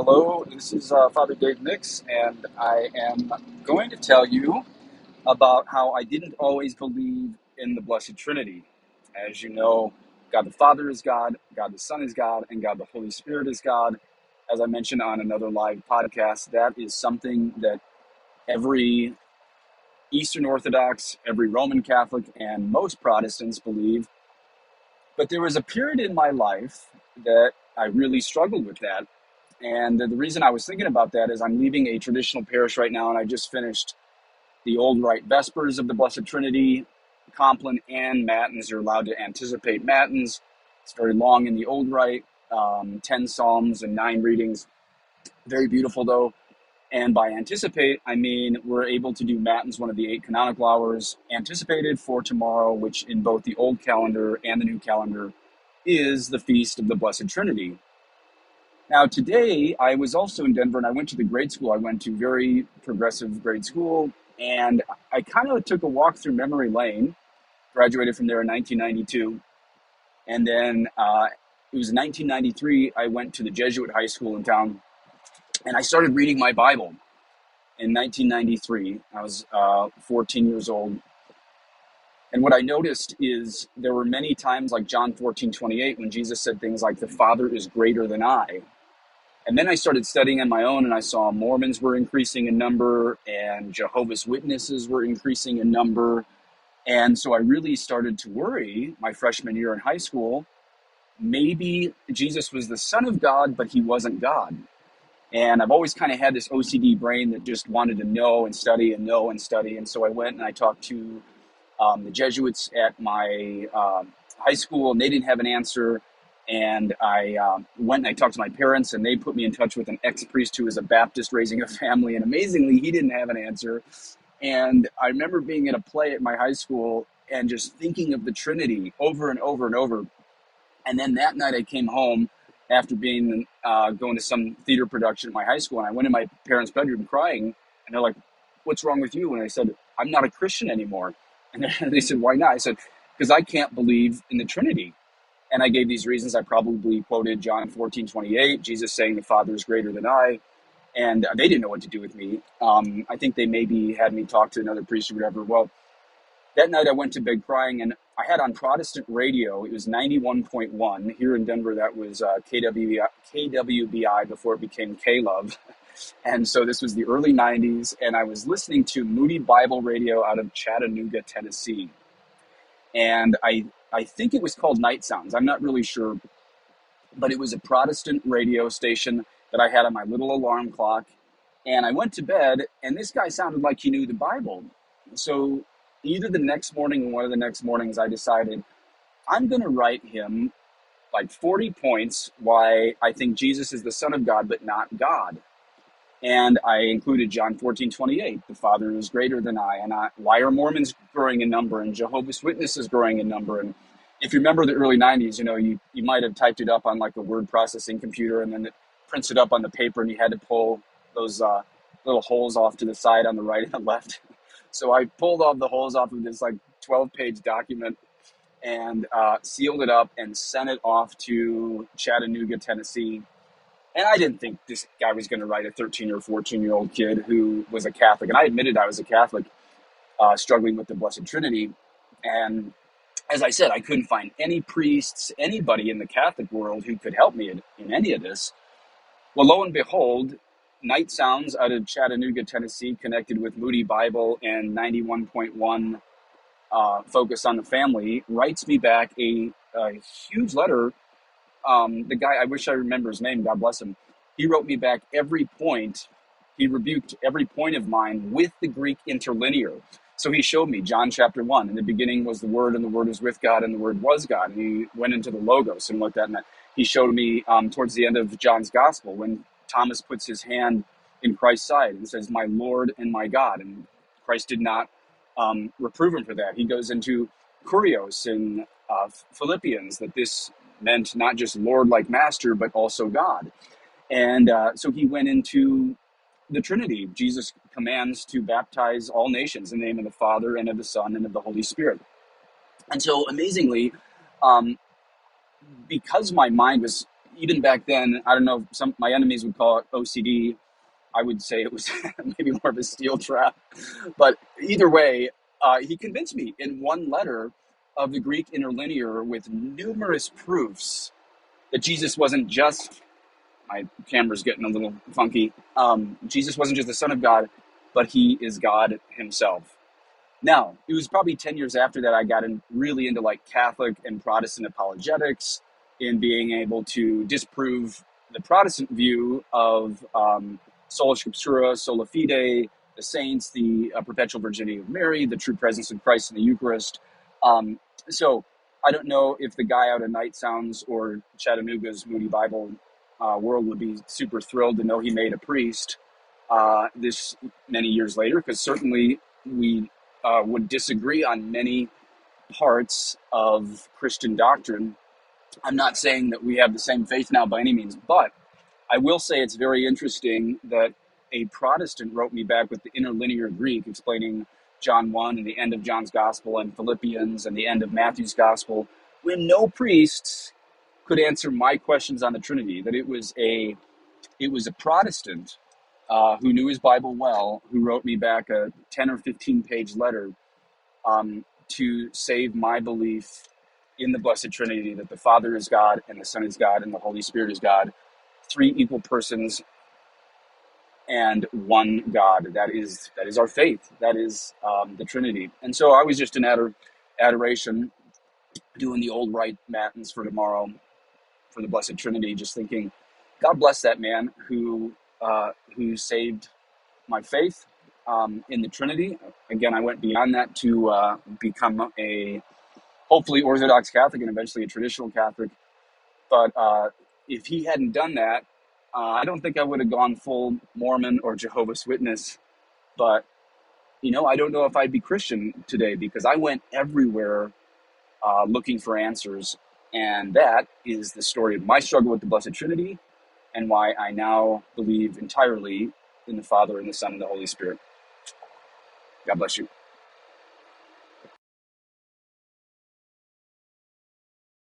Hello, this is uh, Father Dave Nix, and I am going to tell you about how I didn't always believe in the Blessed Trinity. As you know, God the Father is God, God the Son is God, and God the Holy Spirit is God. As I mentioned on another live podcast, that is something that every Eastern Orthodox, every Roman Catholic, and most Protestants believe. But there was a period in my life that I really struggled with that and the reason I was thinking about that is I'm leaving a traditional parish right now, and I just finished the old rite Vespers of the Blessed Trinity. Compline and Matins you're allowed to anticipate Matins. It's very long in the old rite, um, 10 Psalms and nine readings. Very beautiful, though. And by anticipate, I mean we're able to do Matins, one of the eight canonical hours, anticipated for tomorrow, which in both the old calendar and the new calendar is the Feast of the Blessed Trinity. Now, today I was also in Denver and I went to the grade school I went to, very progressive grade school, and I kind of took a walk through memory lane, graduated from there in 1992. And then uh, it was 1993, I went to the Jesuit high school in town and I started reading my Bible in 1993. I was uh, 14 years old. And what I noticed is there were many times, like John 14, 28, when Jesus said things like, The Father is greater than I. And then I started studying on my own, and I saw Mormons were increasing in number, and Jehovah's Witnesses were increasing in number. And so I really started to worry my freshman year in high school. Maybe Jesus was the Son of God, but he wasn't God. And I've always kind of had this OCD brain that just wanted to know and study and know and study. And so I went and I talked to um, the Jesuits at my uh, high school, and they didn't have an answer and I um, went and I talked to my parents, and they put me in touch with an ex priest who was a Baptist raising a family. And amazingly, he didn't have an answer. And I remember being at a play at my high school and just thinking of the Trinity over and over and over. And then that night, I came home after being uh, going to some theater production at my high school, and I went in my parents' bedroom crying. And they're like, "What's wrong with you?" And I said, "I'm not a Christian anymore." And they said, "Why not?" I said, "Because I can't believe in the Trinity." And I gave these reasons. I probably quoted John 14, 28, Jesus saying, The Father is greater than I. And they didn't know what to do with me. Um, I think they maybe had me talk to another priest or whatever. Well, that night I went to bed crying, and I had on Protestant radio, it was 91.1. Here in Denver, that was uh, KWBI, KWBI before it became K Love. And so this was the early 90s, and I was listening to Moody Bible Radio out of Chattanooga, Tennessee. And I I think it was called Night Sounds. I'm not really sure, but it was a Protestant radio station that I had on my little alarm clock. And I went to bed, and this guy sounded like he knew the Bible. So either the next morning or one of the next mornings, I decided I'm going to write him like 40 points why I think Jesus is the Son of God, but not God. And I included John 14, 28, the Father is greater than I. And I, why are Mormons growing in number and Jehovah's Witnesses growing in number? And if you remember the early 90s, you know, you, you might have typed it up on like a word processing computer and then it prints it up on the paper and you had to pull those uh, little holes off to the side on the right and the left. So I pulled all the holes off of this like 12 page document and uh, sealed it up and sent it off to Chattanooga, Tennessee and I didn't think this guy was going to write a 13 or 14 year old kid who was a Catholic. And I admitted I was a Catholic, uh, struggling with the Blessed Trinity. And as I said, I couldn't find any priests, anybody in the Catholic world who could help me in, in any of this. Well, lo and behold, Night Sounds out of Chattanooga, Tennessee, connected with Moody Bible and 91.1 uh, Focus on the Family, writes me back a, a huge letter um, the guy, I wish I remember his name, God bless him, he wrote me back every point. He rebuked every point of mine with the Greek interlinear. So he showed me John chapter 1. In the beginning was the Word, and the Word was with God, and the Word was God. And he went into the Logos and looked at that. And he showed me um, towards the end of John's Gospel when Thomas puts his hand in Christ's side and says, My Lord and my God. And Christ did not um, reprove him for that. He goes into Kurios in uh, Philippians that this meant not just Lord like Master, but also God. And uh, so he went into the Trinity. Jesus commands to baptize all nations in the name of the Father and of the Son and of the Holy Spirit. And so amazingly, um, because my mind was, even back then, I don't know, some my enemies would call it OCD. I would say it was maybe more of a steel trap. But either way, uh, he convinced me in one letter of the Greek interlinear with numerous proofs that Jesus wasn't just, my camera's getting a little funky, um, Jesus wasn't just the Son of God, but he is God himself. Now, it was probably 10 years after that I got in, really into like Catholic and Protestant apologetics in being able to disprove the Protestant view of um, sola scriptura, sola fide, the saints, the uh, perpetual virginity of Mary, the true presence of Christ in the Eucharist. Um, so I don't know if the guy out of Night Sounds or Chattanooga's Moody Bible uh, World would be super thrilled to know he made a priest uh, this many years later, because certainly we uh, would disagree on many parts of Christian doctrine. I'm not saying that we have the same faith now by any means, but I will say it's very interesting that a Protestant wrote me back with the interlinear Greek explaining John 1 and the end of John's Gospel and Philippians and the end of Matthew's Gospel when no priests could answer my questions on the Trinity. That it was a it was a Protestant uh, who knew his Bible well who wrote me back a 10 or 15 page letter um, to save my belief in the Blessed Trinity that the Father is God and the Son is God and the Holy Spirit is God, three equal persons and one God. That is that is our faith. That is um, the Trinity. And so I was just in ador- adoration, doing the old rite matins for tomorrow for the Blessed Trinity, just thinking, God bless that man who uh, who saved my faith um, in the Trinity. Again, I went beyond that to uh, become a hopefully Orthodox Catholic and eventually a traditional Catholic. But uh, if he hadn't done that, uh, I don't think I would have gone full Mormon or Jehovah's Witness. But, you know, I don't know if I'd be Christian today because I went everywhere uh, looking for answers. And that is the story of my struggle with the Blessed Trinity and why I now believe entirely in the Father and the Son and the Holy Spirit. God bless you.